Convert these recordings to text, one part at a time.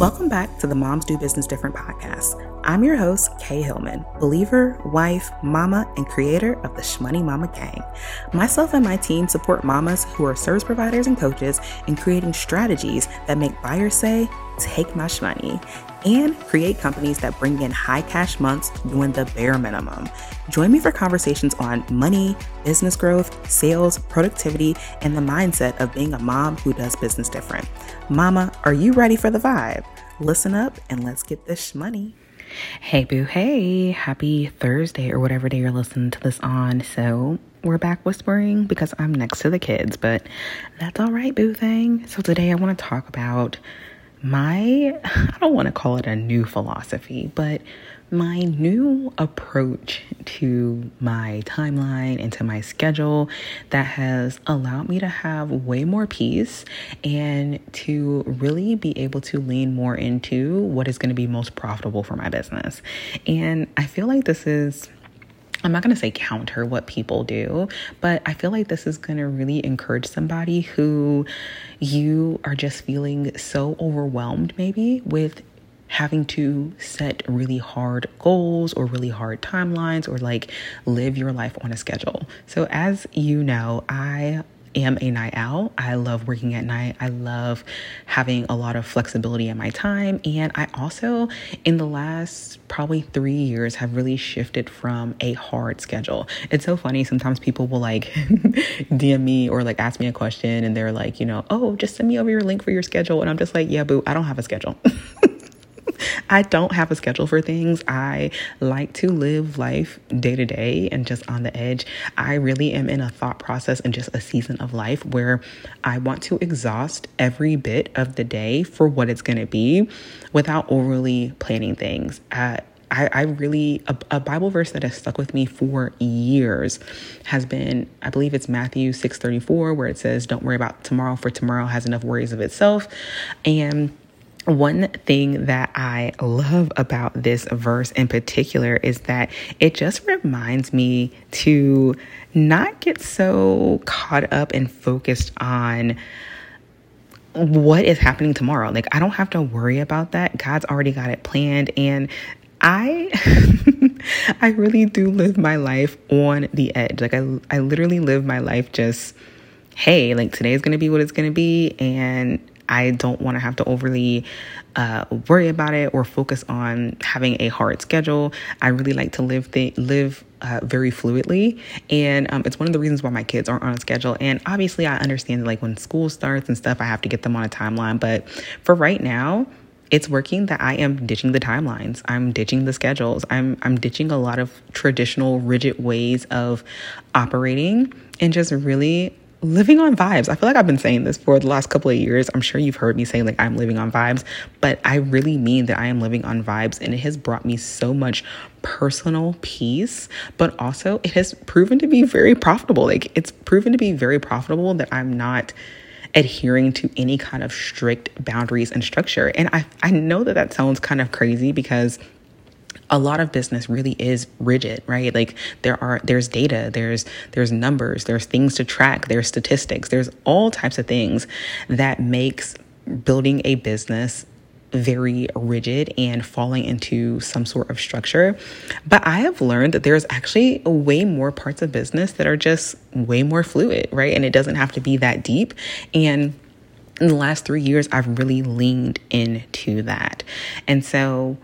Welcome back to the Moms Do Business Different podcast. I'm your host, Kay Hillman, believer, wife, mama, and creator of the Shmoney Mama Gang. Myself and my team support mamas who are service providers and coaches in creating strategies that make buyers say, Take my shmoney and create companies that bring in high cash months doing the bare minimum. Join me for conversations on money, business growth, sales, productivity, and the mindset of being a mom who does business different. Mama, are you ready for the vibe? Listen up and let's get this money. Hey, boo, hey, happy Thursday or whatever day you're listening to this on. So, we're back whispering because I'm next to the kids, but that's all right, boo thing. So, today I want to talk about my, I don't want to call it a new philosophy, but my new approach to my timeline and to my schedule that has allowed me to have way more peace and to really be able to lean more into what is going to be most profitable for my business. And I feel like this is I'm not going to say counter what people do, but I feel like this is going to really encourage somebody who you are just feeling so overwhelmed, maybe with having to set really hard goals or really hard timelines or like live your life on a schedule. So, as you know, I am a night owl. I love working at night. I love having a lot of flexibility in my time. And I also, in the last probably three years, have really shifted from a hard schedule. It's so funny. Sometimes people will like DM me or like ask me a question and they're like, you know, oh, just send me over your link for your schedule. And I'm just like, yeah, boo, I don't have a schedule. I don't have a schedule for things. I like to live life day to day and just on the edge. I really am in a thought process and just a season of life where I want to exhaust every bit of the day for what it's going to be without overly planning things. Uh, I, I, really a, a, Bible verse that has stuck with me for years has been I believe it's Matthew 6:34 where it says don't worry about tomorrow for tomorrow has enough worries of itself and one thing that I love about this verse in particular is that it just reminds me to not get so caught up and focused on what is happening tomorrow. Like, I don't have to worry about that. God's already got it planned. And I I really do live my life on the edge. Like I I literally live my life just hey, like today is going to be what it's going to be and I don't want to have to overly uh, worry about it or focus on having a hard schedule. I really like to live live uh, very fluidly, and um, it's one of the reasons why my kids aren't on a schedule. And obviously, I understand like when school starts and stuff, I have to get them on a timeline. But for right now, it's working that I am ditching the timelines. I'm ditching the schedules. I'm I'm ditching a lot of traditional rigid ways of operating and just really living on vibes. I feel like I've been saying this for the last couple of years. I'm sure you've heard me saying like I'm living on vibes, but I really mean that I am living on vibes and it has brought me so much personal peace, but also it has proven to be very profitable. Like it's proven to be very profitable that I'm not adhering to any kind of strict boundaries and structure. And I I know that that sounds kind of crazy because a lot of business really is rigid right like there are there's data there's there's numbers there's things to track there's statistics there's all types of things that makes building a business very rigid and falling into some sort of structure. But I have learned that there's actually way more parts of business that are just way more fluid, right? And it doesn't have to be that deep. And in the last three years, I've really leaned into that. And so,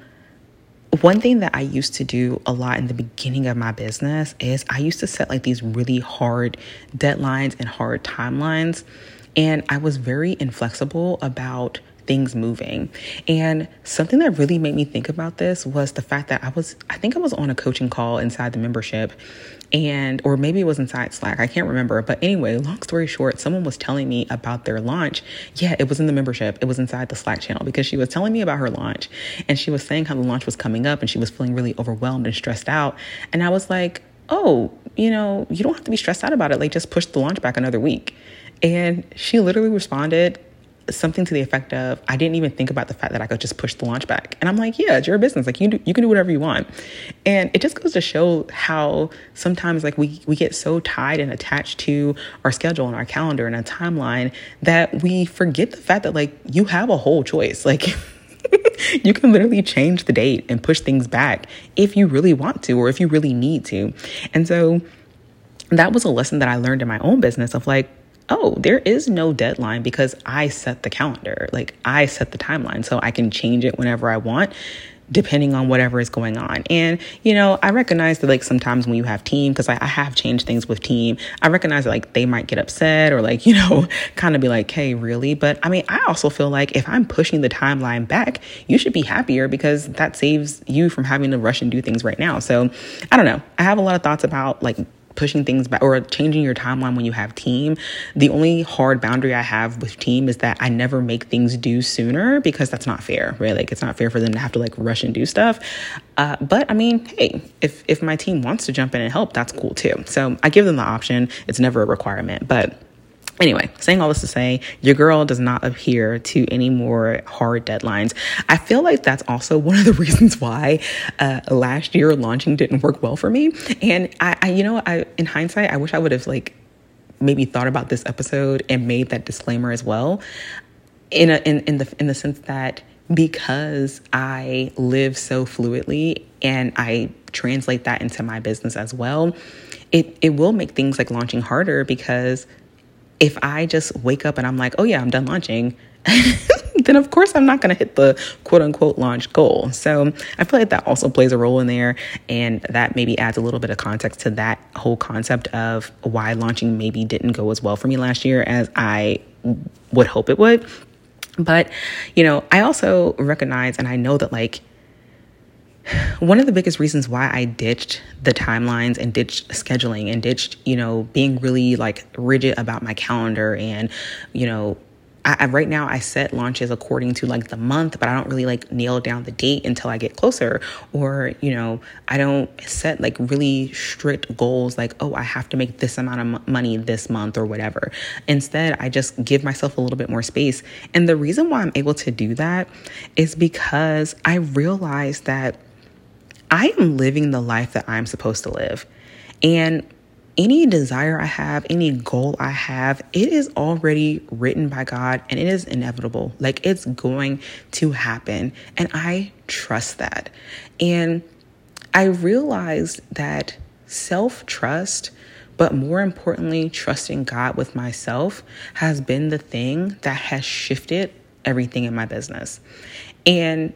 one thing that I used to do a lot in the beginning of my business is I used to set like these really hard deadlines and hard timelines. And I was very inflexible about things moving. And something that really made me think about this was the fact that I was, I think I was on a coaching call inside the membership and or maybe it was inside Slack. I can't remember. But anyway, long story short, someone was telling me about their launch. Yeah, it was in the membership. It was inside the Slack channel because she was telling me about her launch and she was saying how the launch was coming up and she was feeling really overwhelmed and stressed out. And I was like, "Oh, you know, you don't have to be stressed out about it. Like just push the launch back another week." And she literally responded, something to the effect of I didn't even think about the fact that I could just push the launch back. And I'm like, yeah, it's your business. Like you do, you can do whatever you want. And it just goes to show how sometimes like we we get so tied and attached to our schedule and our calendar and a timeline that we forget the fact that like you have a whole choice. Like you can literally change the date and push things back if you really want to or if you really need to. And so that was a lesson that I learned in my own business of like, oh, there is no deadline because I set the calendar. Like I set the timeline so I can change it whenever I want depending on whatever is going on. And, you know, I recognize that like sometimes when you have team, because I, I, have changed things with team, I recognize that like they might get upset or like, you know, kind of be like, hey, really? But I mean, I also feel like if I'm pushing the timeline back, you should be happier because that saves you from having to rush and do things right now. So I don't know. I have a lot of thoughts about like pushing things back or changing your timeline when you have team. The only hard boundary I have with team is that I never make things due sooner because that's not fair, right? Like it's not fair for them to have to like rush and do stuff. Uh, but I mean, hey, if if my team wants to jump in and help, that's cool too. So I give them the option. It's never a requirement, but Anyway, saying all this to say, your girl does not adhere to any more hard deadlines. I feel like that's also one of the reasons why uh, last year launching didn't work well for me. And I, I, you know, I in hindsight, I wish I would have like maybe thought about this episode and made that disclaimer as well. In a, in in the in the sense that because I live so fluidly and I translate that into my business as well, it it will make things like launching harder because if I just wake up and I'm like, oh yeah, I'm done launching, then of course I'm not going to hit the quote unquote launch goal. So I feel like that also plays a role in there. And that maybe adds a little bit of context to that whole concept of why launching maybe didn't go as well for me last year as I would hope it would. But, you know, I also recognize and I know that like one of the biggest reasons why I ditched the timelines and ditched scheduling and ditched, you know, being really like rigid about my calendar and, you know, I, I, right now I set launches according to like the month, but I don't really like nail down the date until I get closer. Or, you know, I don't set like really strict goals like, oh, I have to make this amount of money this month or whatever. Instead, I just give myself a little bit more space. And the reason why I'm able to do that is because I realize that I am living the life that I'm supposed to live. And any desire I have, any goal I have, it is already written by God and it is inevitable. Like it's going to happen. And I trust that. And I realized that self trust, but more importantly, trusting God with myself has been the thing that has shifted everything in my business. And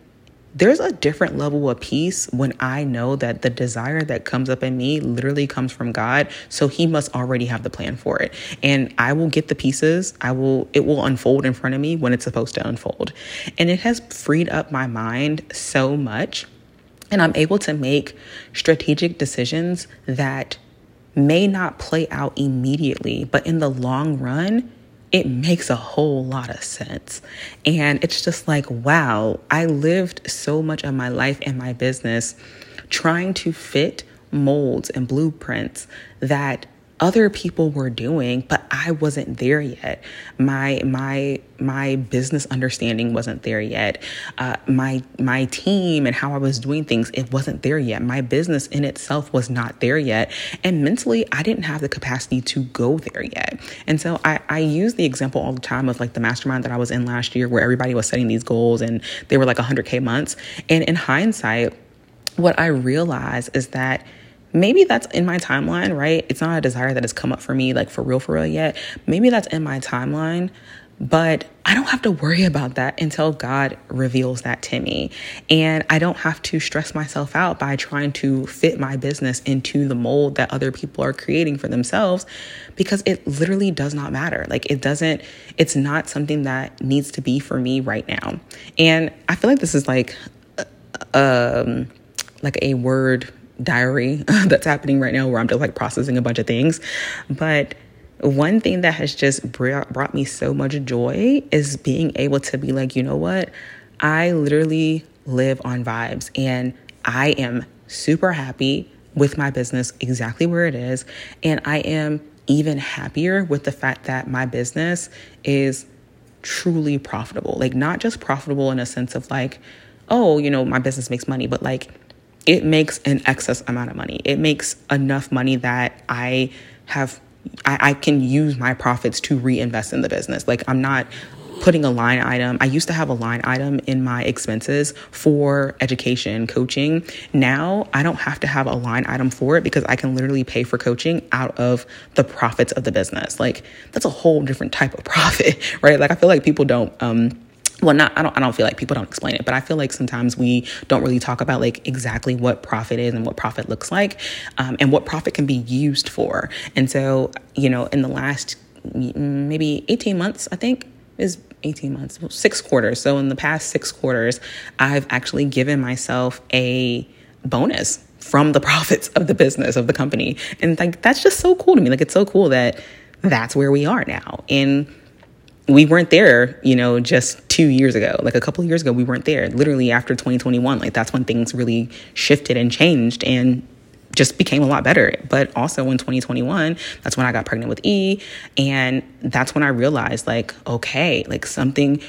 there's a different level of peace when I know that the desire that comes up in me literally comes from God. So he must already have the plan for it. And I will get the pieces. I will, it will unfold in front of me when it's supposed to unfold. And it has freed up my mind so much. And I'm able to make strategic decisions that may not play out immediately, but in the long run, it makes a whole lot of sense. And it's just like, wow, I lived so much of my life and my business trying to fit molds and blueprints that other people were doing but I wasn't there yet. My my my business understanding wasn't there yet. Uh, my my team and how I was doing things it wasn't there yet. My business in itself was not there yet. And mentally I didn't have the capacity to go there yet. And so I, I use the example all the time of like the mastermind that I was in last year where everybody was setting these goals and they were like 100k months. And in hindsight what I realized is that maybe that's in my timeline, right? It's not a desire that has come up for me, like for real, for real yet. Maybe that's in my timeline, but I don't have to worry about that until God reveals that to me. And I don't have to stress myself out by trying to fit my business into the mold that other people are creating for themselves because it literally does not matter. Like it doesn't, it's not something that needs to be for me right now. And I feel like this is like, um, like a word diary that's happening right now where I'm just like processing a bunch of things. But one thing that has just brought me so much joy is being able to be like, you know what? I literally live on vibes and I am super happy with my business exactly where it is. And I am even happier with the fact that my business is truly profitable. Like, not just profitable in a sense of like, oh, you know, my business makes money, but like, it makes an excess amount of money. It makes enough money that I have I, I, can use my profits to reinvest in the business. Like I'm not putting a line item. I used to have a line item in my expenses for education, coaching. Now I don't have to have a line item for it because I can literally pay for coaching out of the profits of the business. Like that's a whole different type of profit, right? Like I feel like people don't um well not I don't I don't feel like people don't explain it, but I feel like sometimes we don't really talk about like exactly what profit is and what profit looks like um, and what profit can be used for. And so, you know, in the last maybe 18 months, I think is 18 months, six quarters. So in the past six quarters, I've actually given myself a bonus from the profits of the business of the company. And like that's just so cool to me. Like it's so cool that that's where we are now. And we weren't there, you know, just two years ago. Like a couple of years ago, we weren't there. Literally after 2021, like that's when things really shifted and changed. And just became a lot better. But also in 2021, that's when I got pregnant with E. And that's when I realized, like, okay, like something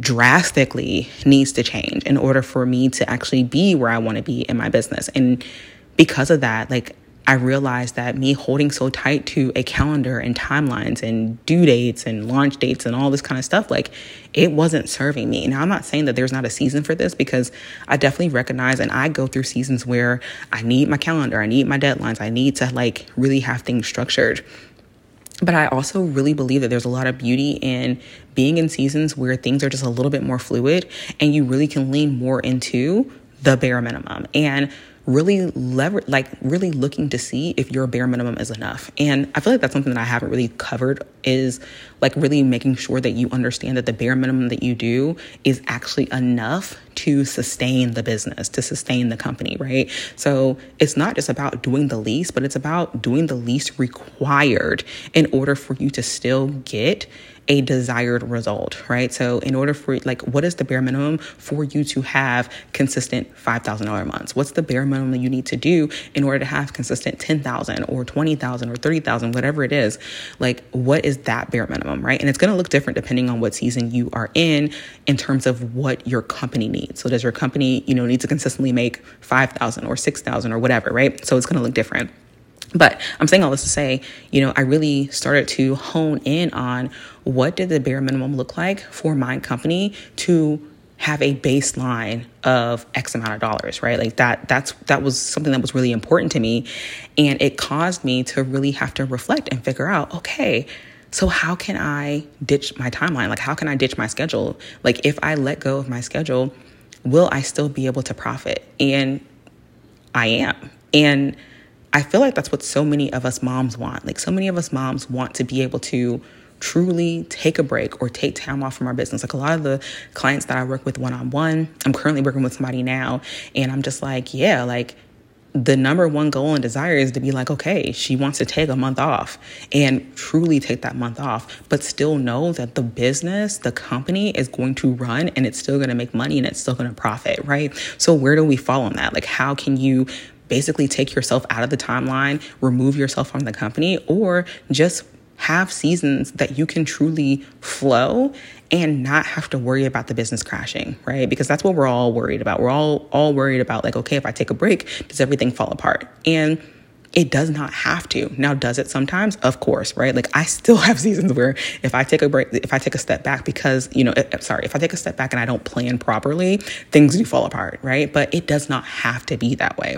drastically needs to change in order for me to actually be where I want to be in my business. And because of that, like, I realized that me holding so tight to a calendar and timelines and due dates and launch dates and all this kind of stuff, like it wasn't serving me. Now, I'm not saying that there's not a season for this because I definitely recognize and I go through seasons where I need my calendar, I need my deadlines, I need to like really have things structured. But I also really believe that there's a lot of beauty in being in seasons where things are just a little bit more fluid and you really can lean more into the bare minimum. And really lever like really looking to see if your bare minimum is enough. And I feel like that's something that I haven't really covered is like really making sure that you understand that the bare minimum that you do is actually enough to sustain the business, to sustain the company, right? So it's not just about doing the least, but it's about doing the least required in order for you to still get a desired result, right? So, in order for like, what is the bare minimum for you to have consistent $5,000 months? What's the bare minimum that you need to do in order to have consistent 10,000 or 20,000 or 30,000, whatever it is? Like, what is that bare minimum, right? And it's going to look different depending on what season you are in, in terms of what your company needs. So, does your company, you know, need to consistently make 5,000 or 6,000 or whatever, right? So, it's going to look different. But I'm saying all this to say, you know, I really started to hone in on what did the bare minimum look like for my company to have a baseline of X amount of dollars, right? Like that that's that was something that was really important to me. And it caused me to really have to reflect and figure out, okay, so how can I ditch my timeline? Like how can I ditch my schedule? Like if I let go of my schedule, will I still be able to profit? And I am. And I feel like that's what so many of us moms want. Like, so many of us moms want to be able to truly take a break or take time off from our business. Like a lot of the clients that I work with one on one, I'm currently working with somebody now, and I'm just like, yeah, like the number one goal and desire is to be like, okay, she wants to take a month off and truly take that month off, but still know that the business, the company is going to run and it's still going to make money and it's still going to profit, right? So, where do we fall on that? Like, how can you basically take yourself out of the timeline, remove yourself from the company, or just have seasons that you can truly flow and not have to worry about the business crashing, right? Because that's what we're all worried about. We're all all worried about like, okay, if I take a break, does everything fall apart? And it does not have to. Now, does it sometimes? Of course, right? Like I still have seasons where if I take a break, if I take a step back because, you know, eh, eh, sorry, if I take a step back and I don't plan properly, things do fall apart, right? But it does not have to be that way.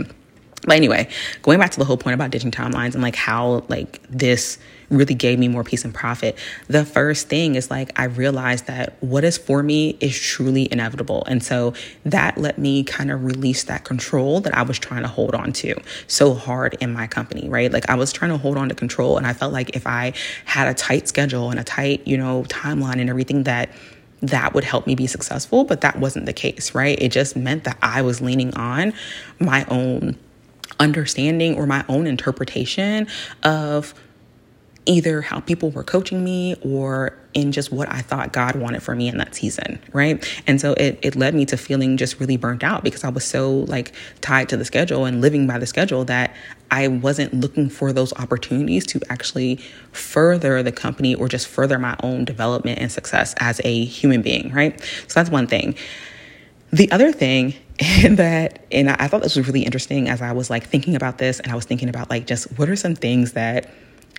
But anyway, going back to the whole point about ditching timelines and like how like this really gave me more peace and profit. The first thing is like I realized that what is for me is truly inevitable. And so that let me kind of release that control that I was trying to hold on to so hard in my company, right? Like I was trying to hold on to control and I felt like if I had a tight schedule and a tight, you know, timeline and everything that that would help me be successful, but that wasn't the case, right? It just meant that I was leaning on my own understanding or my own interpretation of either how people were coaching me or in just what I thought God wanted for me in that season, right? And so it, it led me to feeling just really burnt out because I was so like tied to the schedule and living by the schedule that I wasn't looking for those opportunities to actually further the company or just further my own development and success as a human being, right? So that's one thing. The other thing that, and I thought this was really interesting as I was like thinking about this and I was thinking about like just what are some things that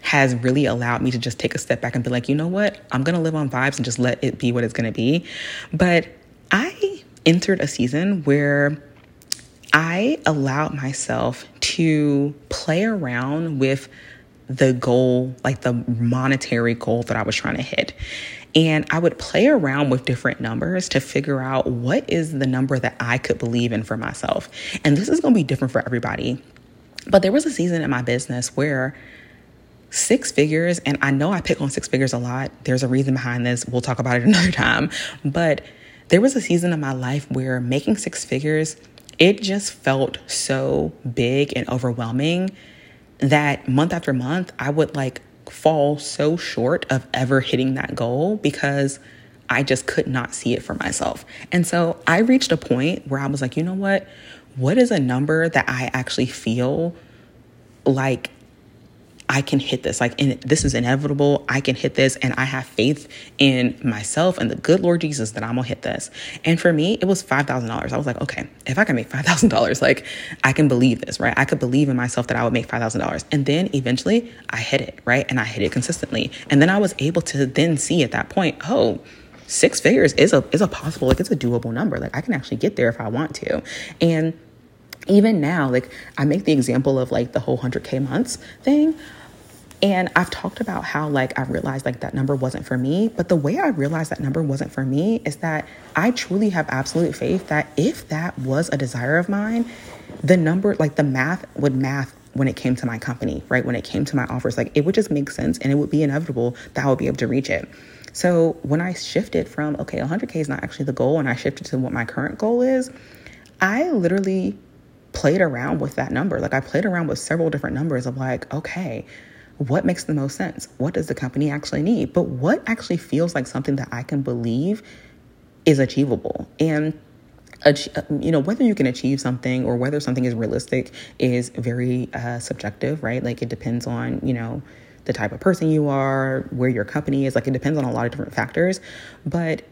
has really allowed me to just take a step back and be like, you know what? I'm going to live on vibes and just let it be what it's going to be. But I entered a season where I allowed myself to play around with the goal, like the monetary goal that I was trying to hit. And I would play around with different numbers to figure out what is the number that I could believe in for myself. And this is going to be different for everybody. But there was a season in my business where six figures, and I know I pick on six figures a lot. There's a reason behind this. We'll talk about it another time. But there was a season of my life where making six figures, it just felt so big and overwhelming that month after month, I would like fall so short of ever hitting that goal because I just could not see it for myself. And so I reached a point where I was like, you know what? What is a number that I actually feel like I can hit this. Like, in, this is inevitable. I can hit this. And I have faith in myself and the good Lord Jesus that I'm going to hit this. And for me, it was $5,000. I was like, okay, if I can make $5,000, like, I can believe this, right? I could believe in myself that I would make $5,000. And then eventually I hit it, right? And I hit it consistently. And then I was able to then see at that point, oh, six figures is a is a possible like it's a doable number like i can actually get there if i want to and even now, like I make the example of like the whole 100K months thing. And I've talked about how like I realized like that number wasn't for me, but the way I realized that number wasn't for me is that I truly have absolute faith that if that was a desire of mine, the number like the math would math when it came to my company, right? When it came to my offers, like it would just make sense and it would be inevitable that I would be able to reach it. So when I shifted from okay, 100k is not actually the goal and I shifted to what my current goal is, I literally played around with that number. Like I played around with several different numbers of like, okay, what makes the most sense? What does the company actually need? But what actually feels like something that I can believe is achievable? And you know whether you can achieve something or whether something is realistic is very uh, subjective right like it depends on you know the type of person you are where your company is like it depends on a lot of different factors but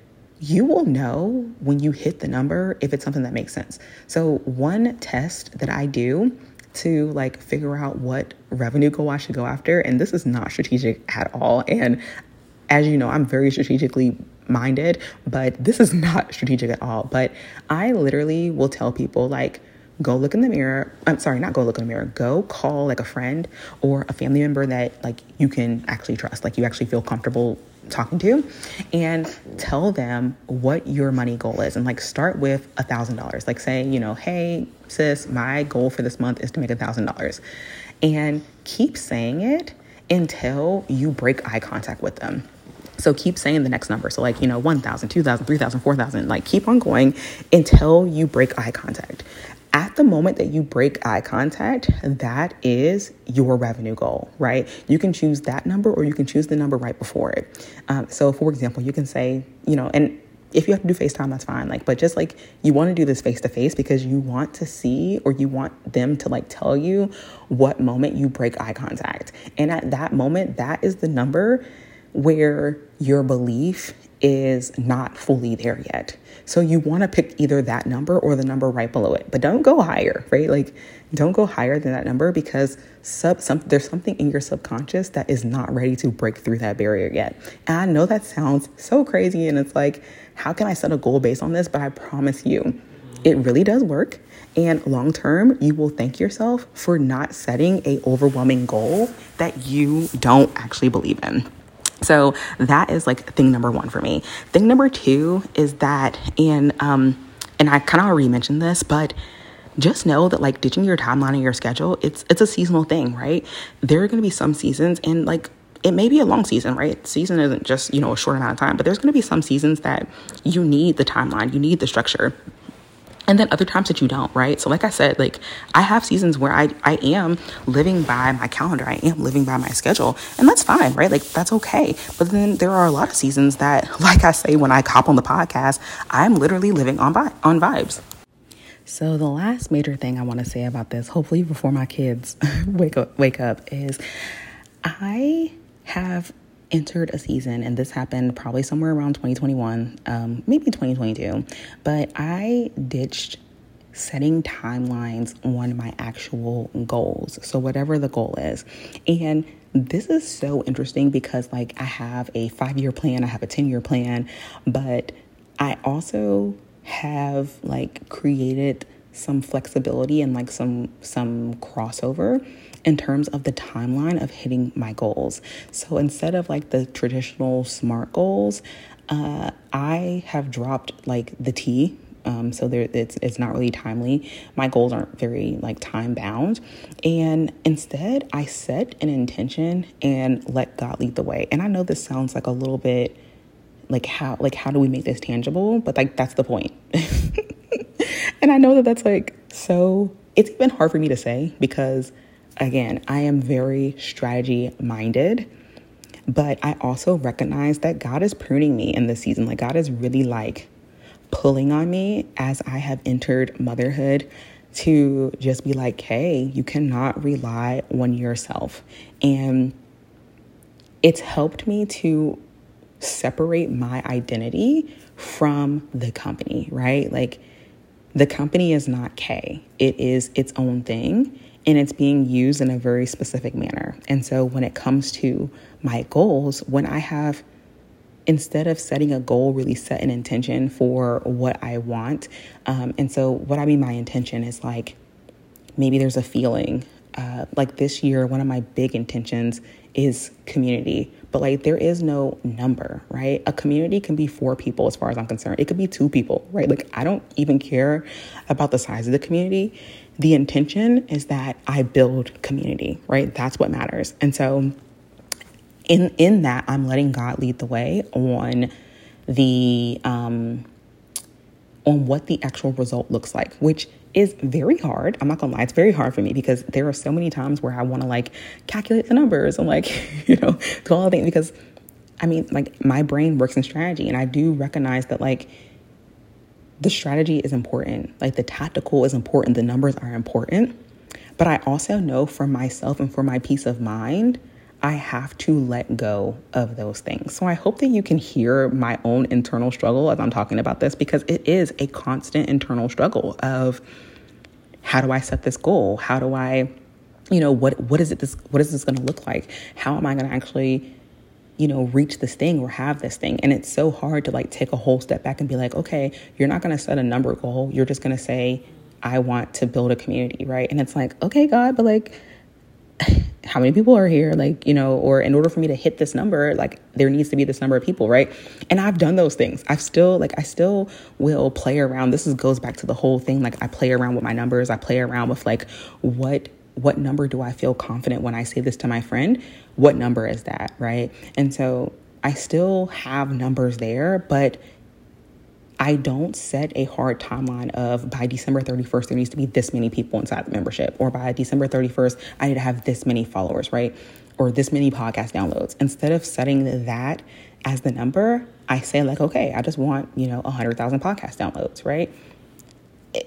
you will know when you hit the number if it's something that makes sense. So, one test that I do to like figure out what revenue goal I should go after, and this is not strategic at all. And as you know, I'm very strategically minded, but this is not strategic at all. But I literally will tell people, like, go look in the mirror. I'm sorry, not go look in the mirror. Go call like a friend or a family member that like you can actually trust, like you actually feel comfortable talking to and tell them what your money goal is. And like start with a thousand dollars. Like say you know hey sis my goal for this month is to make a thousand dollars. And keep saying it until you break eye contact with them. So keep saying the next number. So, like, you know, 1,000, 2,000, 3,000, 4,000. Like, keep on going until you break eye contact at the moment that you break eye contact, that is your revenue goal, right? You can choose that number or you can choose the number right before it. Um, so, for example, you can say, you know, and if you have to do FaceTime, that's fine. Like, but just like you want to do this face to face because you want to see or you want them to like tell you what moment you break eye contact. And at that moment, that is the number where your belief is not fully there yet. So you want to pick either that number or the number right below it, but don't go higher, right? Like don't go higher than that number because sub some there's something in your subconscious that is not ready to break through that barrier yet. And I know that sounds so crazy and it's like how can I set a goal based on this? But I promise you, it really does work. And long term, you will thank yourself for not setting a overwhelming goal that you don't actually believe in. So that is like thing number one for me. Thing number two is that, and um, and I kind of already mentioned this, but just know that like ditching your timeline and your schedule, it's it's a seasonal thing, right? There are going to be some seasons, and like it may be a long season, right? Season isn't just you know a short amount of time, but there's going to be some seasons that you need the timeline, you need the structure and then other times that you don't right? So like i said like i have seasons where i i am living by my calendar. I am living by my schedule. And that's fine right? Like that's okay. But then there are a lot of seasons that like i say when i cop on the podcast i'm literally living on vi- on vibes. So the last major thing i want to say about this hopefully before my kids wake up wake up is i have entered a season, and this happened probably somewhere around 2021, um, maybe 2022, but I ditched setting timelines on my actual goals. So, whatever the goal is. And this is so interesting because like I have a 5-year plan, I have a 10-year plan, but I also have like created some flexibility and like some some crossover in terms of the timeline of hitting my goals. So instead of like the traditional SMART goals, uh, I have dropped like the T. Um, so there, it's it's not really timely. My goals aren't very like time bound, and instead I set an intention and let God lead the way. And I know this sounds like a little bit like how like how do we make this tangible? But like that's the point. and I know that that's like so. It's even hard for me to say because again, I am very strategy minded, but I also recognize that God is pruning me in this season. Like, God is really like pulling on me as I have entered motherhood to just be like, hey, you cannot rely on yourself. And it's helped me to separate my identity from the company, right? Like, the company is not K, it is its own thing and it's being used in a very specific manner. And so when it comes to my goals, when I have instead of setting a goal, really set an intention for what I want. Um, and so, what I mean by intention is like maybe there's a feeling. Uh, like this year, one of my big intentions is community, but like there is no number, right? A community can be four people as far as I'm concerned. It could be two people, right? Like I don't even care about the size of the community the intention is that I build community, right? That's what matters. And so in in that I'm letting God lead the way on the um on what the actual result looks like, which is very hard. I'm not gonna lie, it's very hard for me because there are so many times where I wanna like calculate the numbers and like, you know, do all the things because I mean, like my brain works in strategy and I do recognize that like the strategy is important. Like the tactical is important, the numbers are important. But I also know for myself and for my peace of mind, I have to let go of those things. So I hope that you can hear my own internal struggle as I'm talking about this because it is a constant internal struggle of how do I set this goal? How do I, you know, what what is it this what is this going to look like? How am I going to actually you know, reach this thing or have this thing. And it's so hard to like take a whole step back and be like, okay, you're not going to set a number goal. You're just going to say, I want to build a community, right? And it's like, okay, God, but like, how many people are here? Like, you know, or in order for me to hit this number, like, there needs to be this number of people, right? And I've done those things. I've still, like, I still will play around. This is, goes back to the whole thing. Like, I play around with my numbers. I play around with, like, what what number do I feel confident when I say this to my friend? What number is that, right? And so I still have numbers there, but I don't set a hard timeline of by December 31st, there needs to be this many people inside the membership, or by December 31st, I need to have this many followers, right? Or this many podcast downloads. Instead of setting that as the number, I say, like, okay, I just want, you know, 100,000 podcast downloads, right?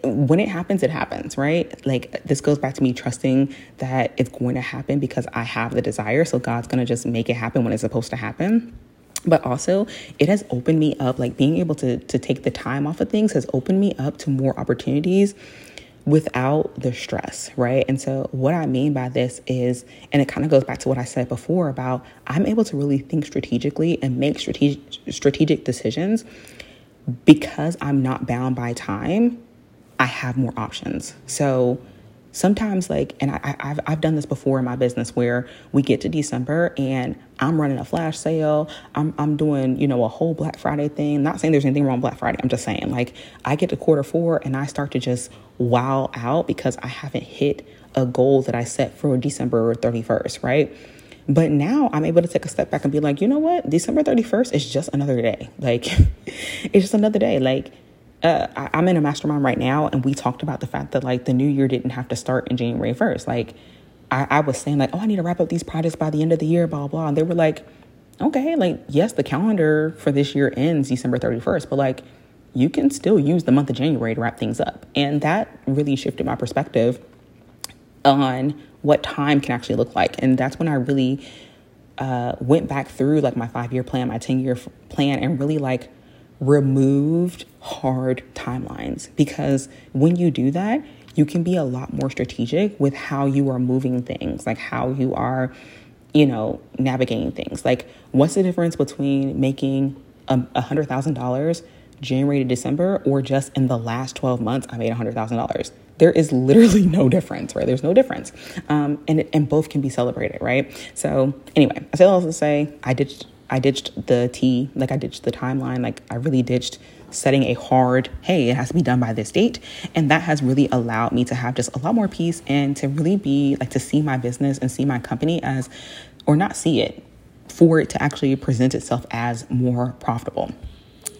When it happens, it happens, right? Like this goes back to me trusting that it's going to happen because I have the desire. So God's going to just make it happen when it's supposed to happen. But also, it has opened me up, like being able to, to take the time off of things has opened me up to more opportunities without the stress, right? And so, what I mean by this is, and it kind of goes back to what I said before about I'm able to really think strategically and make strategic strategic decisions because I'm not bound by time I have more options. So sometimes like and I, have I've done this before in my business where we get to december and i'm running a flash sale. I'm, I'm doing you know a whole black friday thing. Not saying there's anything wrong black friday. I'm just saying like i get to quarter four and i start to just wow out because i haven't hit a goal that i set for december 31st right? But now i'm able to take a step back and be like you know what? December 31st is just another day. Like it's just another day. Like uh, I'm in a mastermind right now, and we talked about the fact that like the new year didn't have to start in January 1st. Like, I, I was saying, like, oh, I need to wrap up these projects by the end of the year, blah, blah, blah. And they were like, okay, like, yes, the calendar for this year ends December 31st, but like, you can still use the month of January to wrap things up. And that really shifted my perspective on what time can actually look like. And that's when I really uh, went back through like my five year plan, my 10 year plan, and really like removed hard timelines because when you do that, you can be a lot more strategic with how you are moving things, like how you are you know, navigating things. Like, what's the difference between making a hundred thousand dollars January to December, or just in the last 12 months, I made $100,000. There is literally no difference, right? There's no difference. Um, and, and both can be celebrated, right? So, anyway, I say all to say, I ditched, I ditched the T, like I ditched the timeline, like I really ditched setting a hard, hey, it has to be done by this date. And that has really allowed me to have just a lot more peace and to really be like to see my business and see my company as, or not see it, for it to actually present itself as more profitable.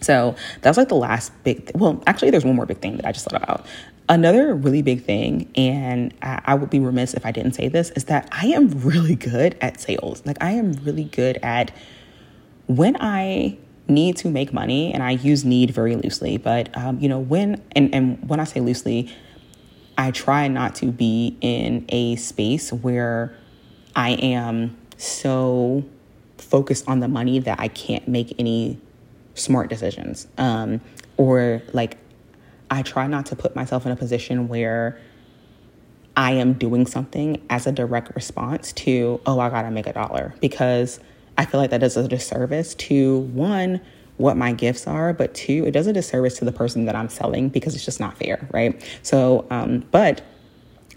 So that's like the last big, th- well, actually, there's one more big thing that I just thought about. Another really big thing, and I, I would be remiss if I didn't say this, is that I am really good at sales. Like, I am really good at when I need to make money, and I use need very loosely, but, um, you know, when, and, and when I say loosely, I try not to be in a space where I am so focused on the money that I can't make any smart decisions. Um, or like, I try not to put myself in a position where I am doing something as a direct response to, oh, I gotta make a dollar. Because I feel like that does a disservice to one, what my gifts are, but two, it does a disservice to the person that I'm selling because it's just not fair, right? So, um, but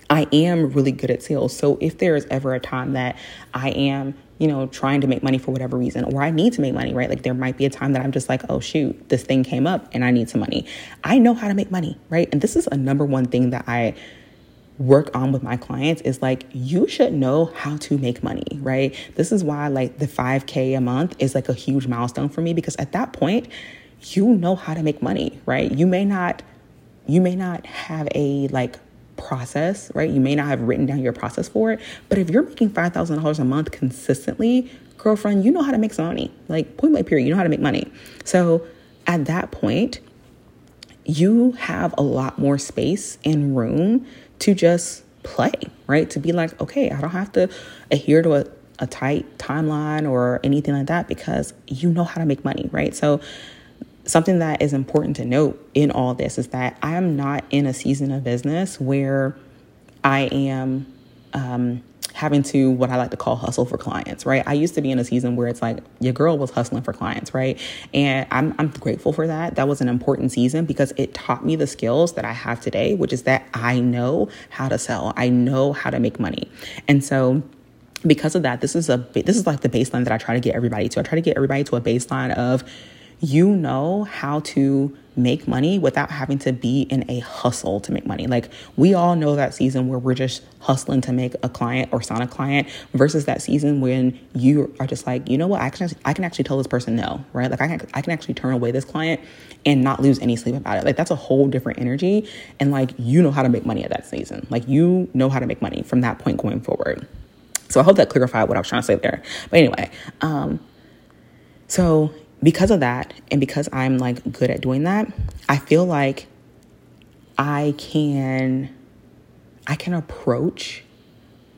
I am really good at sales. So if there is ever a time that I am you know, trying to make money for whatever reason, or I need to make money, right? Like there might be a time that I'm just like, oh, shoot, this thing came up and I need some money. I know how to make money, right? And this is a number one thing that I work on with my clients is like you should know how to make money, right? This is why like the 5k a month is like a huge milestone for me because at that point you know how to make money, right? You may not you may not have a like process, right? You may not have written down your process for it, but if you're making $5,000 a month consistently, girlfriend, you know how to make some money. Like, point blank, period. You know how to make money. So at that point, you have a lot more space and room to just play, right? To be like, okay, I don't have to adhere to a, a tight timeline or anything like that because you know how to make money, right? So something that is important to note in all this is that I am not in a season of business where I am um, having to what I like to call hustle for clients, right? I used to be in a season where it's like your girl was hustling for clients, right? And I'm I'm grateful for that. That was an important season because it taught me the skills that I have today, which is that I know how to sell. I know how to make money. And so because of that, this is a this is like the baseline that I try to get everybody to. I try to get everybody to a baseline of you know how to make money without having to be in a hustle to make money. Like we all know that season where we're just hustling to make a client or sign a client versus that season when you are just like, you know what, I can actually, I can actually tell this person no, right? Like I can I can actually turn away this client and not lose any sleep about it. Like that's a whole different energy and like you know how to make money at that season. Like you know how to make money from that point going forward. So I hope that clarified what I was trying to say there. But anyway, um so because of that and because I'm like good at doing that, I feel like I can I can approach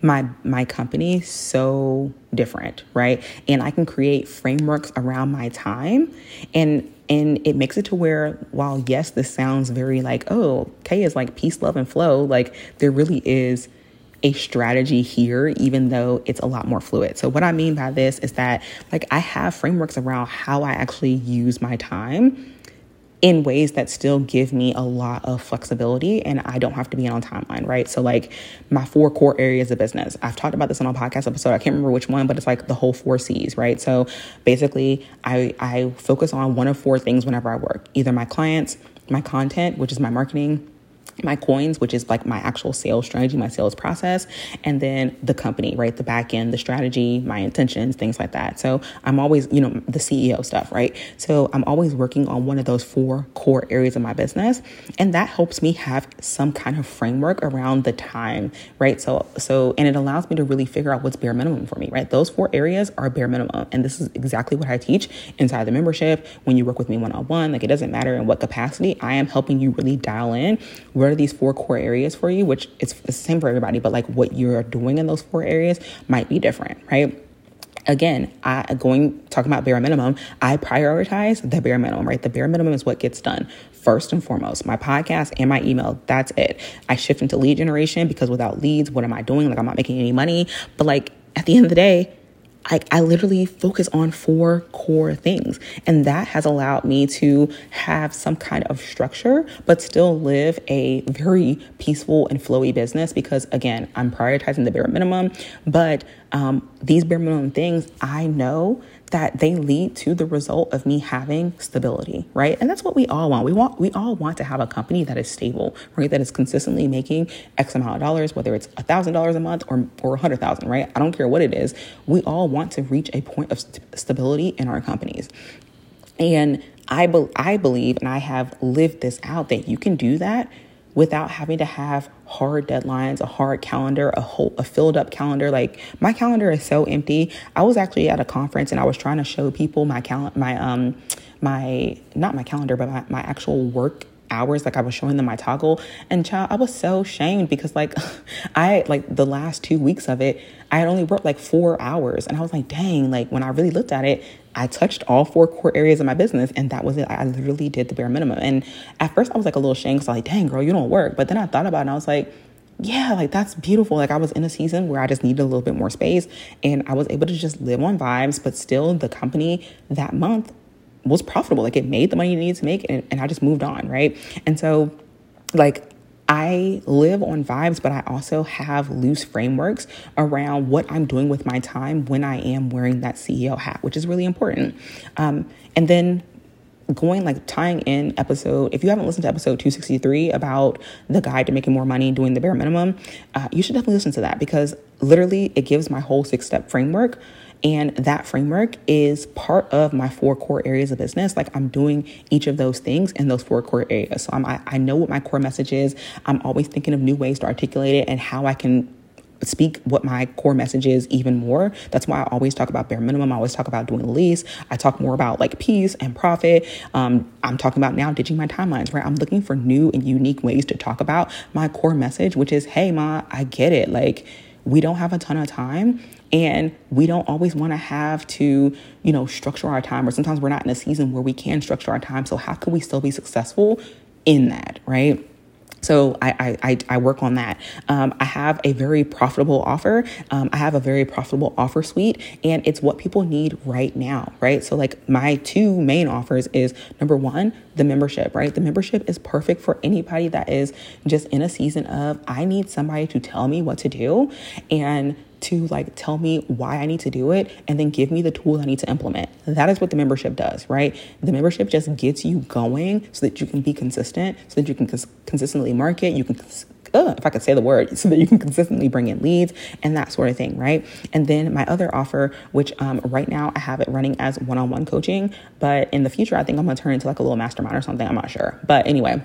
my my company so different, right? And I can create frameworks around my time and and it makes it to where while yes this sounds very like oh K is like peace, love and flow, like there really is a strategy here, even though it's a lot more fluid. So, what I mean by this is that, like, I have frameworks around how I actually use my time in ways that still give me a lot of flexibility and I don't have to be on timeline, right? So like my four core areas of business. I've talked about this on a podcast episode. I can't remember which one, but it's like the whole four C's, right? So basically I I focus on one of four things whenever I work. Either my clients, my content, which is my marketing, my coins, which is like my actual sales strategy, my sales process, and then the company, right? The back end, the strategy, my intentions, things like that. So I'm always, you know, the CEO stuff, right? So I'm always working on one of those four core areas of my business. And that helps me have some kind of framework around the time, right? So, so, and it allows me to really figure out what's bare minimum for me, right? Those four areas are bare minimum. And this is exactly what I teach inside the membership. When you work with me one on one, like it doesn't matter in what capacity, I am helping you really dial in what are these four core areas for you, which it's, the same for everybody, but like what you're doing in those four areas might be different, right? again, I going talking about bare minimum, I prioritize the bare minimum, right? The bare minimum is what gets done first and foremost. My podcast and my email, that's it. I shift into lead generation because without leads, what am I doing? Like I'm not making any money. But like at the end of the day, I, I literally focus on four core things. And that has allowed me to have some kind of structure, but still live a very peaceful and flowy business because, again, I'm prioritizing the bare minimum. But um, these bare minimum things, I know that they lead to the result of me having stability, right? And that's what we all want. We want we all want to have a company that is stable, right? That is consistently making X amount of dollars, whether it's a thousand dollars a month or or a hundred thousand, right? I don't care what it is. We all want to reach a point of st- stability in our companies, and I be- I believe, and I have lived this out that you can do that without having to have hard deadlines, a hard calendar, a whole a filled up calendar. Like my calendar is so empty. I was actually at a conference and I was trying to show people my cal my um my not my calendar but my, my actual work hours like i was showing them my Toggl and child i was so shamed because like i like the last two weeks of it i had only worked like four hours and i was like dang like when i really looked at it I touched all four core areas of my business, and that was it. I literally did the bare minimum. And at first, I was like a little ashamed because I was like, dang, girl, you don't work. But then I thought about it and I was like, yeah, like that's beautiful. Like I was in a season where I just needed a little bit more space and I was able to just live on vibes, but still the company that month was profitable. Like it made the money you needed to make and, and I just moved on, right? And so like I live on vibes, but I also have loose frameworks around what I'm doing with my time when I am wearing that CEO hat, which is really important. Um, and then going like tying in episode if you haven't listened to episode 263 about the guide to making more money doing the bare minimum uh, you should definitely listen to that because literally it gives my whole six step framework and that framework is part of my four core areas of business. Like I'm doing each of those things in those four core areas. So I'm, I, I know what my core message is. I'm always thinking of new ways to articulate it and how I can speak what my core message is even more. That's why I always talk about bare minimum. I always talk about doing the least. I talk more about like peace and profit. Um, I'm talking about now ditching my timelines, right? I'm looking for new and unique ways to talk about my core message, which is, hey, ma, I get it. Like, we don't have a ton of time and we don't always want to have to you know structure our time or sometimes we're not in a season where we can structure our time so how can we still be successful in that right so I, I, I work on that. Um, I have a very profitable offer. Um, I have a very profitable offer suite, and it's what people need right now, right? So like my two main offers is number one, the membership, right? The membership is perfect for anybody that is just in a season of I need somebody to tell me what to do and to like tell me why I need to do it and then give me the tools I need to implement. That is what the membership does, right? The membership just gets you going so that you can be consistent, so that you can cons- consistently market, you can uh, if I could say the word, so that you can consistently bring in leads and that sort of thing, right? And then my other offer, which um, right now I have it running as one on one coaching, but in the future, I think I'm gonna turn into like a little mastermind or something. I'm not sure. But anyway,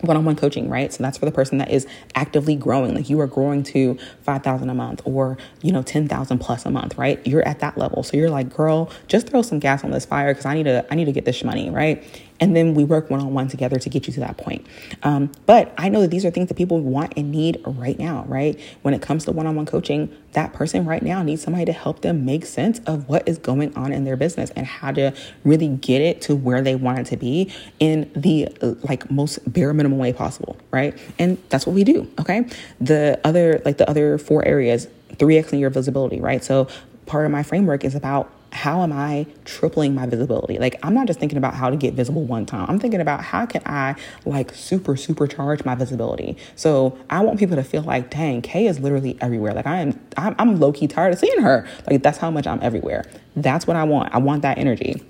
one-on-one coaching right? So that's for the person that is actively growing. Like you are growing to 5000 a month or you know 10000 plus a month right? You're at that level. So you're like girl just throw some gas on this fire because i need to i need to get this money right and then we work one on one together to get you to that point. Um, but I know that these are things that people want and need right now, right? When it comes to one on one coaching, that person right now needs somebody to help them make sense of what is going on in their business and how to really get it to where they want it to be in the like most bare minimum way possible, right? And that's what we do, okay? The other, like the other four areas, 3x in your visibility, right? So part of my framework is about how am I tripling my visibility? Like, I'm not just thinking about how to get visible one time. I'm thinking about how can I like super supercharge my visibility. So I want people to feel like, dang, Kay is literally everywhere. Like I am, I'm, I'm low key tired of seeing her. Like that's how much I'm everywhere. That's what I want. I want that energy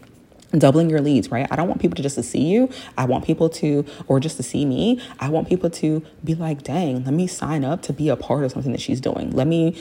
doubling your leads, right? I don't want people to just to see you. I want people to, or just to see me. I want people to be like, dang, let me sign up to be a part of something that she's doing. Let me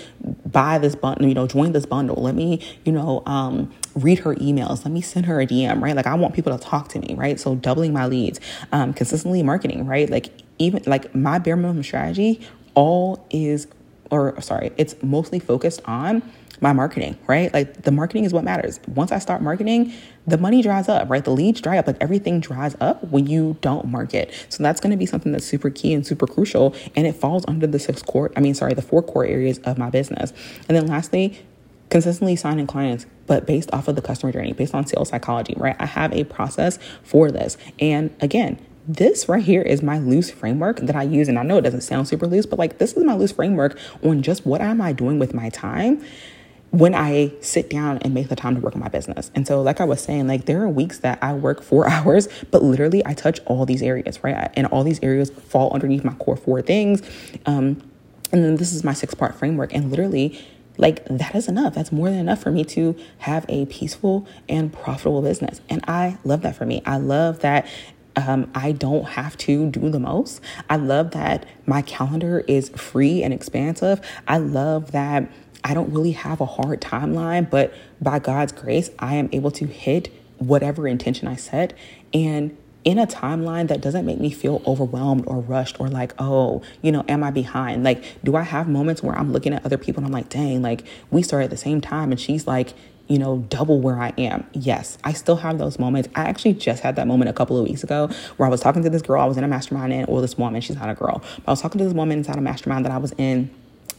buy this bundle, you know, join this bundle. Let me, you know, um, read her emails. Let me send her a DM, right? Like I want people to talk to me, right? So doubling my leads, um, consistently marketing, right? Like even like my bare minimum strategy, all is, or sorry, it's mostly focused on my marketing, right? Like the marketing is what matters. Once I start marketing, the money dries up, right? The leads dry up. Like everything dries up when you don't market. So that's going to be something that's super key and super crucial. And it falls under the six core, I mean, sorry, the four core areas of my business. And then lastly, consistently signing clients, but based off of the customer journey, based on sales psychology, right? I have a process for this. And again, this right here is my loose framework that I use. And I know it doesn't sound super loose, but like this is my loose framework on just what am I doing with my time when I sit down and make the time to work on my business. And so, like I was saying, like there are weeks that I work four hours, but literally I touch all these areas, right? And all these areas fall underneath my core four things. Um, and then this is my six part framework. And literally, like that is enough. That's more than enough for me to have a peaceful and profitable business. And I love that for me. I love that um, I don't have to do the most. I love that my calendar is free and expansive. I love that I don't really have a hard timeline, but by God's grace, I am able to hit whatever intention I set. And in a timeline that doesn't make me feel overwhelmed or rushed or like, oh, you know, am I behind? Like, do I have moments where I'm looking at other people and I'm like, dang, like we started at the same time and she's like, you know, double where I am. Yes, I still have those moments. I actually just had that moment a couple of weeks ago where I was talking to this girl. I was in a mastermind and, or this woman, she's not a girl, but I was talking to this woman inside a mastermind that I was in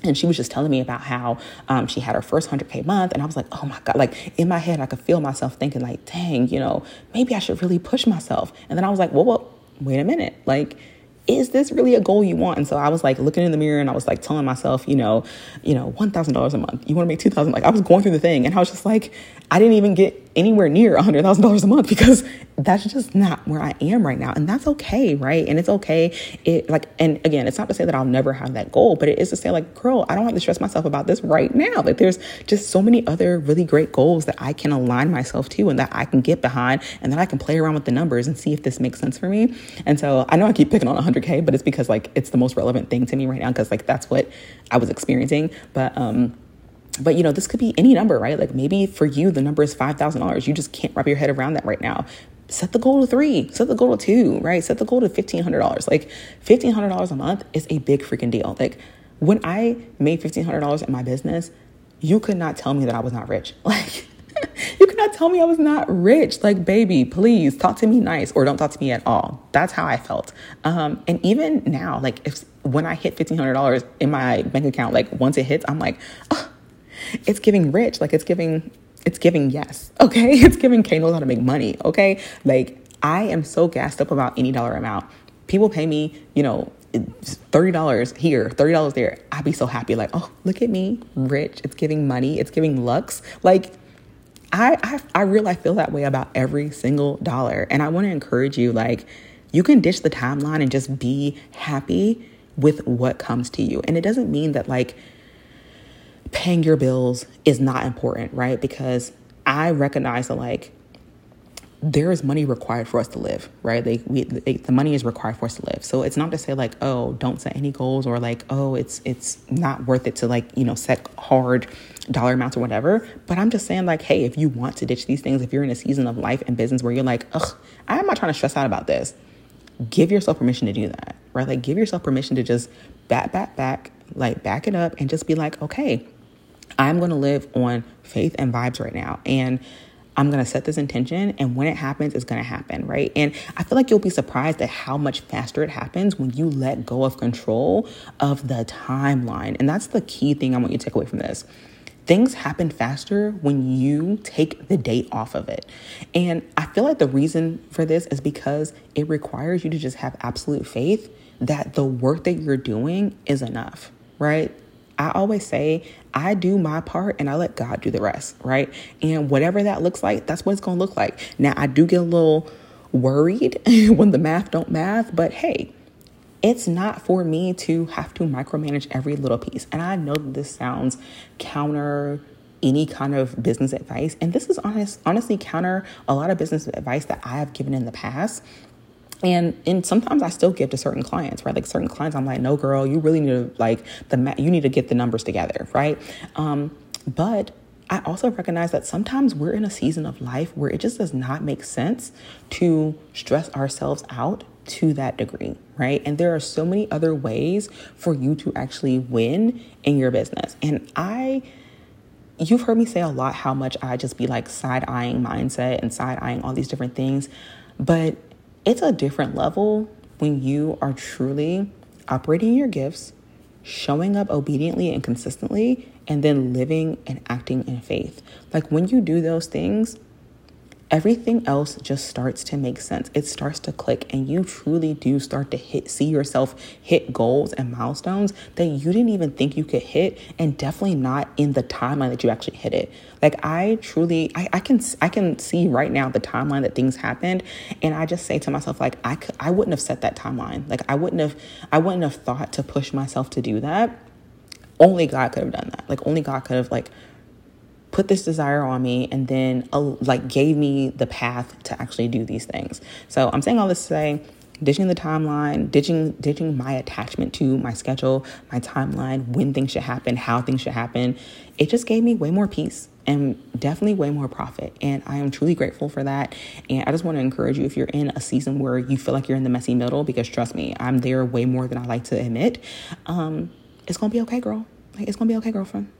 and she was just telling me about how um, she had her first 100K month. And I was like, oh my God, like in my head, I could feel myself thinking, like, dang, you know, maybe I should really push myself. And then I was like, well, well wait a minute. Like, is this really a goal you want? And so I was like looking in the mirror and I was like telling myself, you know, you know, one thousand dollars a month. You want to make two thousand? Like I was going through the thing, and I was just like, I didn't even get anywhere near a hundred thousand dollars a month because that's just not where I am right now, and that's okay, right? And it's okay. It like, and again, it's not to say that I'll never have that goal, but it is to say like, girl, I don't have to stress myself about this right now. Like, there's just so many other really great goals that I can align myself to, and that I can get behind, and then I can play around with the numbers and see if this makes sense for me. And so I know I keep picking on 100k, but it's because like it's the most relevant thing to me right now because like that's what I was experiencing, but um but you know this could be any number right? Like maybe for you the number is $5000 you just can't wrap your head around that right now. Set the goal to three. Set the goal to two right? Set the goal to $1500 like $1500 a month is a big freaking deal. Like when i made $1500 in my business you could not tell me that i was not rich. Like you cannot tell me I was not rich. Like, baby, please talk to me nice or don't talk to me at all. That's how I felt. Um, and even now, like, if when I hit $1,500 in my bank account, like, once it hits, I'm like, oh, it's giving rich. Like it's giving, it's giving yes. Okay. It's giving K knows how to make money. Okay. Like I am so gassed up about any dollar amount. People pay me, you know, $30 here, $30 there. I'd be so happy. Like, oh, look at me, rich. It's giving money. It's giving lux. Like, I, I, I really feel that way about every single dollar. And I want to encourage you, like, you can ditch the timeline and just be happy with what comes to you. And it doesn't mean that, like, paying your bills is not important, right? Because I recognize that like there is money required for us to live, right? Like we, the money is required for us to live. So it's not to say like, oh, don't set any goals or like, oh, it's it's not worth it to like, you know, set hard dollar amounts or whatever. But I'm just saying like, hey, if you want to ditch these things, if you're in a season of life and business where you're like, ugh, I'm not trying to stress out about this, give yourself permission to do that, right? Like give yourself permission to just back, back, back, like back it up and just be like, okay, I'm going to live on faith and vibes right now. And I'm going to set this intention, and when it happens, it's going to happen, right? And I feel like you'll be surprised at how much faster it happens when you let go of control of the timeline. And that's the key thing I want you to take away from this. Things happen faster when you take the date off of it. And I feel like the reason for this is because it requires you to just have absolute faith that the work that you're doing is enough, right? I always say, I do my part and I let God do the rest, right? And whatever that looks like, that's what it's going to look like. Now, I do get a little worried when the math don't math, but hey, it's not for me to have to micromanage every little piece. And I know that this sounds counter any kind of business advice, and this is honest, honestly counter a lot of business advice that I have given in the past and and sometimes I still give to certain clients, right? Like certain clients, I'm like, no, girl, you really need to like the you need to get the numbers together, right? Um, but I also recognize that sometimes we're in a season of life where it just does not make sense to stress ourselves out to that degree, right? And there are so many other ways for you to actually win in your business. And I you've heard me say a lot how much I just be like side eyeing mindset and side eyeing all these different things. But it's a different level when you are truly operating your gifts, showing up obediently and consistently, and then living and acting in faith. Like when you do those things, everything else just starts to make sense. It starts to click, and you truly do start to hit, see yourself hit goals and milestones that you didn't even think you could hit, and definitely not in the timeline that you actually hit it. Like I truly, I, I can, I can see right now the timeline that things happened, and I just say to myself, like I could, I wouldn't have set that timeline. Like I wouldn't have, I wouldn't have thought to push myself to do that. Only God could have done that. Like only God could have like put this desire on me and then uh, like gave me the path to actually do these things. So I'm saying all this to say ditching the timeline, ditching ditching my attachment to my schedule, my timeline, when things should happen, how things should happen. It just gave me way more peace and definitely way more profit. And I am truly grateful for that. And I just want to encourage you if you're in a season where you feel like you're in the messy middle, because trust me, I'm there way more than I like to admit. Um, it's gonna be okay, girl. Like it's gonna be okay, girlfriend.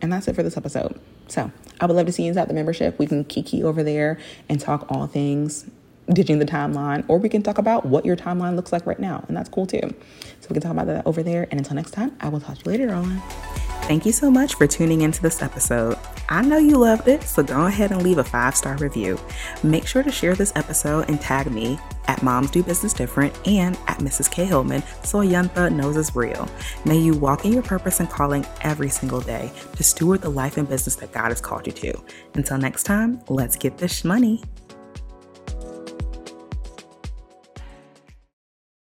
And that's it for this episode. So I would love to see you inside the membership. We can kiki over there and talk all things ditching the timeline, or we can talk about what your timeline looks like right now. And that's cool too. So we can talk about that over there. And until next time, I will talk to you later on. Thank you so much for tuning into this episode. I know you loved it, so go ahead and leave a five star review. Make sure to share this episode and tag me at Moms Do Business Different and at Mrs. K. Hillman so Ayantha knows it's real. May you walk in your purpose and calling every single day to steward the life and business that God has called you to. Until next time, let's get this money.